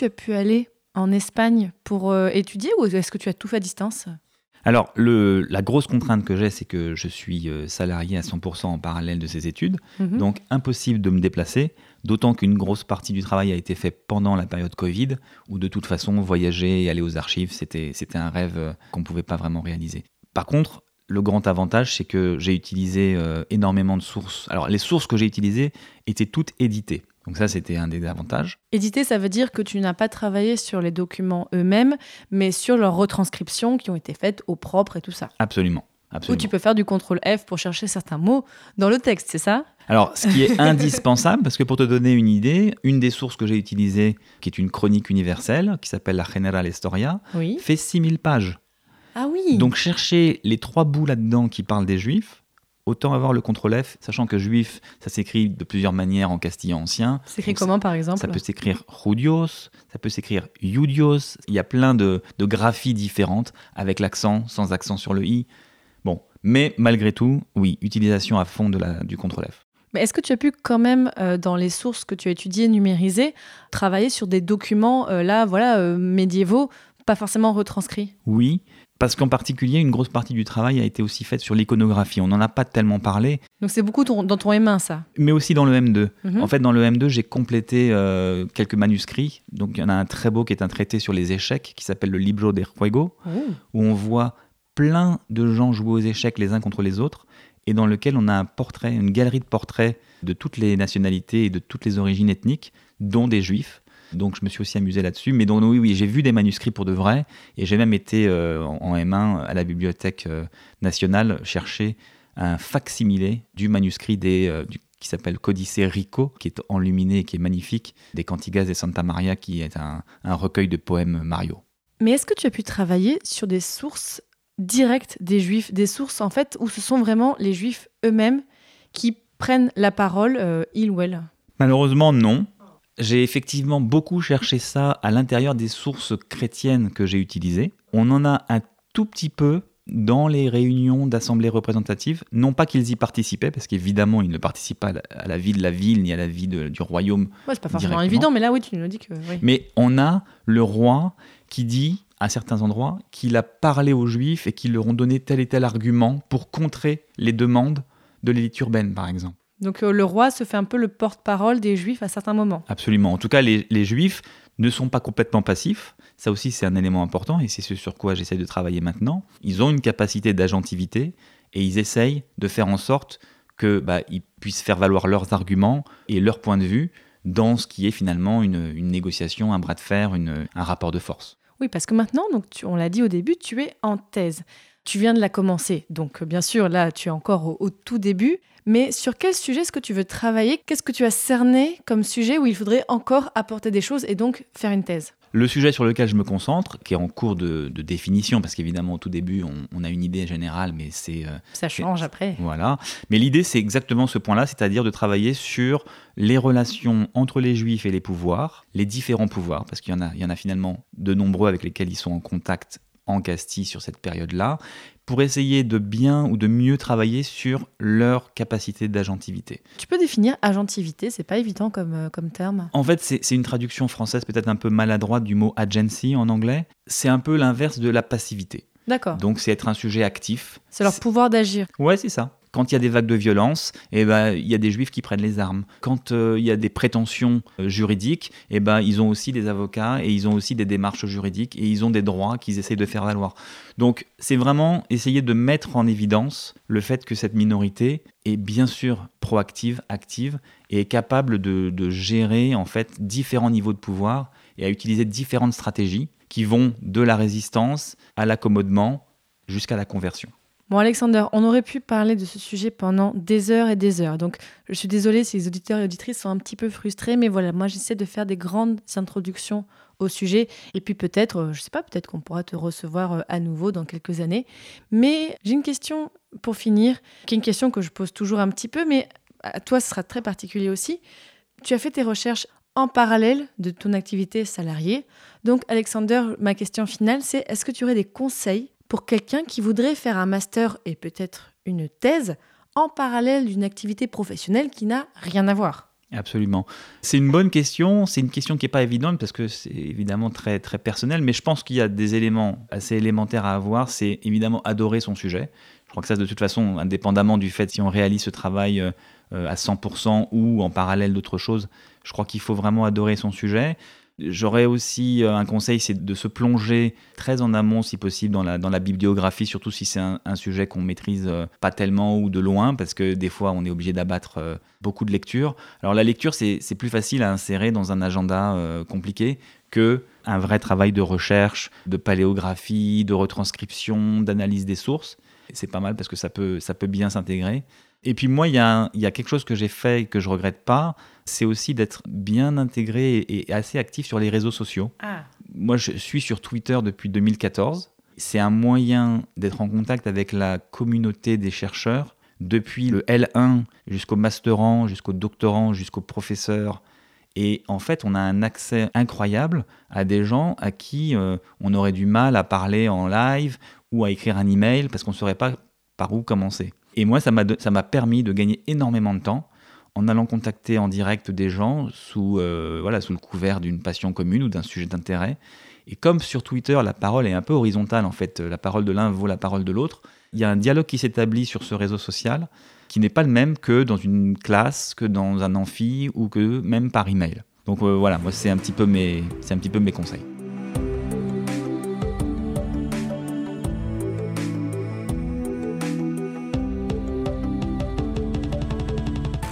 Tu as pu aller en Espagne pour euh, étudier ou est-ce que tu as tout fait à distance? Alors, le, la grosse contrainte que j'ai, c'est que je suis euh, salarié à 100% en parallèle de ces études, Mhm. donc impossible de me déplacer, d'autant qu'une grosse partie du travail a été fait pendant la période Covid, où de toute façon, voyager et aller aux archives, c'était un rêve euh, qu'on ne pouvait pas vraiment réaliser. Par contre, le grand avantage, c'est que j'ai utilisé euh, énormément de sources. Alors, les sources que j'ai utilisées étaient toutes éditées. Donc ça, c'était un des avantages. Éditer, ça veut dire que tu n'as pas travaillé sur les documents eux-mêmes, mais sur leurs retranscriptions qui ont été faites au propre et tout ça. Absolument. Ou tu peux faire du contrôle F pour chercher certains mots dans le texte, c'est ça? Alors, ce qui est indispensable, parce que pour te donner une idée, une des sources que j'ai utilisées, qui est une chronique universelle, qui s'appelle la General Historia, Oui. fait 6000 pages. Ah oui. Donc, chercher les trois bouts là-dedans qui parlent des juifs, autant avoir le contrôle F, sachant que juif, ça s'écrit de plusieurs manières en castillan ancien. c'est écrit Donc, comment par exemple Ça peut s'écrire Judios, ça peut s'écrire Judios. Il y a plein de, de graphies différentes, avec l'accent, sans accent sur le i. Bon, mais malgré tout, oui, utilisation à fond de la, du contrôle F. Mais est-ce que tu as pu quand même, euh, dans les sources que tu as étudiées, numérisées, travailler sur des documents, euh, là, voilà, euh, médiévaux, pas forcément retranscrits? Oui, parce qu'en particulier, une grosse partie du travail a été aussi faite sur l'iconographie. On n'en a pas tellement parlé, Donc c'est beaucoup ton- dans ton M1, ça? mais aussi dans le M2. Mhm. En fait, dans le M2, j'ai complété euh, quelques manuscrits. Donc, il y en a un très beau qui est un traité sur les échecs, qui s'appelle le Libro de Juego, où on voit plein de gens jouer aux échecs les uns contre les autres, et dans lequel on a un portrait, une galerie de portraits de toutes les nationalités et de toutes les origines ethniques, dont des juifs. Donc je me suis aussi amusé là-dessus. Mais donc oui, oui, j'ai vu des manuscrits pour de vrai, et j'ai même été euh, en en M1 à la Bibliothèque euh, nationale chercher un fac-similé du manuscrit des, euh, du- qui s'appelle Codice Rico, qui est enluminé, qui est magnifique, des Cantigas de Santa Maria, qui est un, un recueil de poèmes Mario. Mais est-ce que tu as pu travailler sur des sources directes des juifs, des sources en fait où ce sont vraiment les juifs eux-mêmes qui prennent la parole, euh, ils ou elles? Malheureusement, non. J'ai effectivement beaucoup cherché ça à l'intérieur des sources chrétiennes que j'ai utilisées. On en a un tout petit peu dans les réunions d'assemblées représentatives. Non pas qu'ils y participaient, parce qu'évidemment, ils ne participent pas à la, vie de la ville ni à la vie de- du royaume. Ouais, c'est pas forcément évident, mais là, oui, tu nous dis que. oui. Mais on a le roi qui dit, à certains endroits, qu'il a parlé aux juifs et qu'ils leur ont donné tel et tel argument pour contrer les demandes de l'élite urbaine, par exemple. Donc euh, le roi se fait un peu le porte-parole des juifs à certains moments. Absolument. En tout cas, les, les juifs ne sont pas complètement passifs. Ça aussi, c'est un élément important et c'est ce sur quoi j'essaie de travailler maintenant. Ils ont une capacité d'agentivité et ils essayent de faire en sorte que bah, ils puissent faire valoir leurs arguments et leur point de vue dans ce qui est finalement une, une négociation, un bras de fer, une- un rapport de force. Oui, parce que maintenant, donc tu- on l'a dit au début, tu es en thèse. Tu viens de la commencer. Donc, euh, bien sûr, là, tu es encore au, au tout début. Mais sur quel sujet est-ce que tu veux travailler? Qu'est-ce que tu as cerné comme sujet où il faudrait encore apporter des choses et donc faire une thèse? Le sujet sur lequel je me concentre, qui est en cours de, de définition, parce qu'évidemment au tout début on, on a une idée générale, mais c'est euh, Ça change après. Voilà. Mais l'idée, c'est exactement ce point-là, c'est-à-dire de travailler sur les relations entre les juifs et les pouvoirs, les différents pouvoirs, parce qu'il y en a, il y en a finalement de nombreux avec lesquels ils sont en contact en Castille sur cette période-là, pour essayer de bien ou de mieux travailler sur leur capacité d'agentivité. Tu peux définir agentivité, c'est pas évident comme, euh, comme terme. En fait, c'est c'est une traduction française peut-être un peu maladroite du mot agency en anglais. C'est un peu l'inverse de la passivité. D'accord. Donc, c'est être un sujet actif. C'est leur pouvoir d'agir. Ouais, c'est ça. Quand il y a des vagues de violence, eh ben, il y a des juifs qui prennent les armes. Quand euh, il y a des prétentions euh, juridiques, eh ben, ils ont aussi des avocats et ils ont aussi des démarches juridiques et ils ont des droits qu'ils essayent de faire valoir. Donc, c'est vraiment essayer de mettre en évidence le fait que cette minorité est bien sûr proactive, active et est capable de, de gérer en fait différents niveaux de pouvoir et à utiliser différentes stratégies qui vont de la résistance à l'accommodement jusqu'à la conversion. Bon, Alexander, on aurait pu parler de ce sujet pendant des heures et des heures. Donc, je suis désolée si les auditeurs et auditrices sont un petit peu frustrés, mais voilà, moi, j'essaie de faire des grandes introductions au sujet. Et puis, peut-être, euh, je sais pas, peut-être qu'on pourra te recevoir euh, à nouveau dans quelques années. Mais j'ai une question pour finir, qui est une question que je pose toujours un petit peu, mais à toi, ce sera très particulier aussi. Tu as fait tes recherches en parallèle de ton activité salariée. Donc, Alexander, ma question finale, c'est est-ce que tu aurais des conseils pour quelqu'un qui voudrait faire un master et peut-être une thèse en parallèle d'une activité professionnelle qui n'a rien à voir Absolument. C'est une bonne question. C'est une question qui n'est pas évidente parce que c'est évidemment très, très personnel, mais je pense qu'il y a des éléments assez élémentaires à avoir. C'est évidemment adorer son sujet. Je crois que ça, de toute façon, indépendamment du fait si on réalise ce travail euh, euh, à 100% ou en parallèle d'autres choses, je crois qu'il faut vraiment adorer son sujet. J'aurais aussi euh, un conseil, c'est de se plonger très en amont, si possible, dans la, dans la bibliographie, surtout si c'est un, sujet qu'on maîtrise euh, pas tellement ou de loin, parce que des fois, on est obligé d'abattre euh, beaucoup de lectures. Alors la lecture, c'est plus facile à insérer dans un agenda compliqué que un vrai travail de recherche, de paléographie, de retranscription, d'analyse des sources. C'est pas mal parce que ça peut, ça peut bien s'intégrer. Et puis moi, il y, a un- il y a quelque chose que j'ai fait et que je regrette pas, c'est aussi d'être bien intégré et, et assez actif sur les réseaux sociaux. Ah, Moi, je suis sur Twitter depuis 2014. C'est un moyen d'être en contact avec la communauté des chercheurs, depuis le L1 jusqu'au masterant, jusqu'au doctorant, jusqu'au professeur. Et en fait, on a un accès incroyable à des gens à qui euh, on aurait du mal à parler en live ou à écrire un email parce qu'on ne saurait pas par où commencer. Et moi, ça m'a permis de gagner énormément de temps en allant contacter en direct des gens sous, euh, voilà, sous le couvert d'une passion commune ou d'un sujet d'intérêt. Et comme sur Twitter, la parole est un peu horizontale, en fait, la parole de l'un vaut la parole de l'autre, il y a un dialogue qui s'établit sur ce réseau social qui n'est pas le même que dans une classe, que dans un amphi ou que même par email. Donc euh, voilà, moi c'est un petit peu c'est un petit peu mes conseils.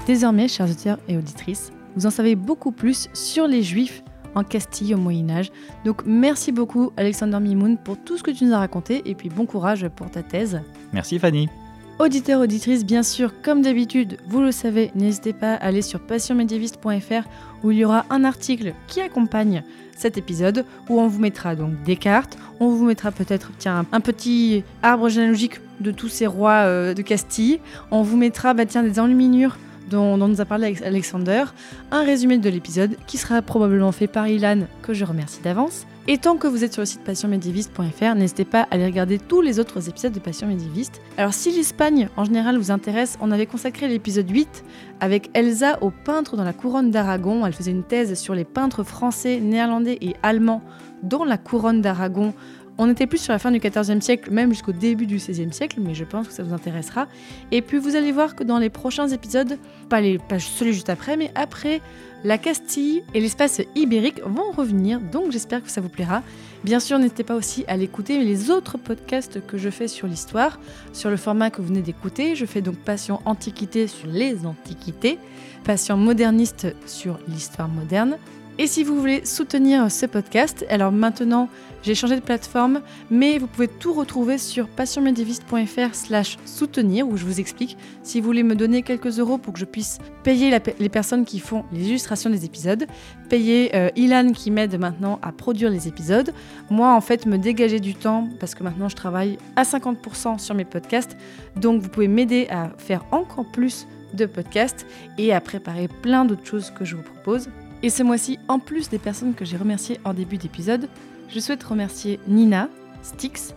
Désormais, chers auditeurs et auditrices, vous en savez beaucoup plus sur les Juifs en Castille au Moyen Âge. Donc merci beaucoup Alexander Mimoun pour tout ce que tu nous as raconté et puis bon courage pour ta thèse. Merci Fanny. Auditeurs, auditrices, bien sûr, comme d'habitude, vous le savez, n'hésitez pas à aller sur passionmédiéviste.fr où il y aura un article qui accompagne cet épisode où on vous mettra donc des cartes, on vous mettra peut-être tiens un petit arbre généalogique de tous ces rois euh, de Castille, on vous mettra bah, tiens des enluminures dont, nous a parlé Alex- Alexander, un résumé de l'épisode qui sera probablement fait par Ilan que je remercie d'avance. Et tant que vous êtes sur le site passionmédiéviste.fr, n'hésitez pas à aller regarder tous les autres épisodes de Passion Médiéviste. Alors si l'Espagne en général vous intéresse, on avait consacré l'épisode 8 avec Elsa aux peintres dans la couronne d'Aragon. Elle faisait une thèse sur les peintres français, néerlandais et allemands dans la couronne d'Aragon. On était plus sur la fin du XIVe siècle, même jusqu'au début du XVIe siècle, mais je pense que ça vous intéressera. Et puis vous allez voir que dans les prochains épisodes, pas, les, pas celui juste après, mais après, la Castille et l'espace ibérique vont revenir, donc j'espère que ça vous plaira. Bien sûr, n'hésitez pas aussi à l'écouter les autres podcasts que je fais sur l'histoire, sur le format que vous venez d'écouter. Je fais donc Passion Antiquité sur les Antiquités, Passion Moderniste sur l'histoire moderne. Et si vous voulez soutenir ce podcast, alors maintenant j'ai changé de plateforme, mais vous pouvez tout retrouver sur passionmédiéviste.fr slash soutenir où je vous explique si vous voulez me donner quelques euros pour que je puisse payer les personnes qui font les illustrations des épisodes, payer euh, Ilan qui m'aide maintenant à produire les épisodes, moi en fait me dégager du temps parce que maintenant je travaille à 50% sur mes podcasts, donc vous pouvez m'aider à faire encore plus de podcasts et à préparer plein d'autres choses que je vous propose. Et ce mois-ci, en plus des personnes que j'ai remerciées en début d'épisode, je souhaite remercier Nina, Styx,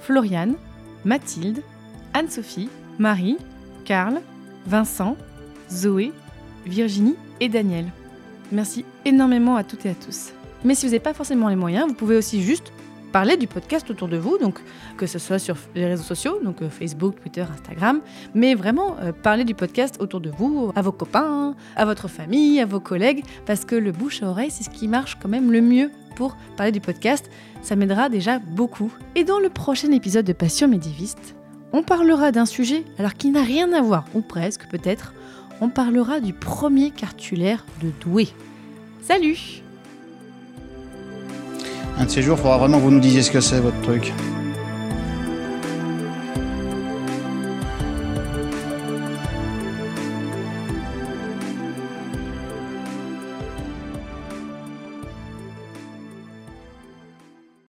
Floriane, Mathilde, Anne-Sophie, Marie, Karl, Vincent, Zoé, Virginie et Daniel. Merci énormément à toutes et à tous. Mais si vous n'avez pas forcément les moyens, vous pouvez aussi juste parler du podcast autour de vous, donc que ce soit sur les réseaux sociaux, donc euh, Facebook, Twitter, Instagram, mais vraiment euh, parler du podcast autour de vous, à vos copains, à votre famille, à vos collègues, parce que le bouche à oreille, c'est ce qui marche quand même le mieux pour parler du podcast. Ça m'aidera déjà beaucoup. Et dans le prochain épisode de Passion médiéviste, on parlera d'un sujet alors qui n'a rien à voir, ou presque peut-être. On parlera du premier cartulaire de Douai. Salut Un de ces jours, il faudra vraiment que vous nous disiez ce que c'est, votre truc.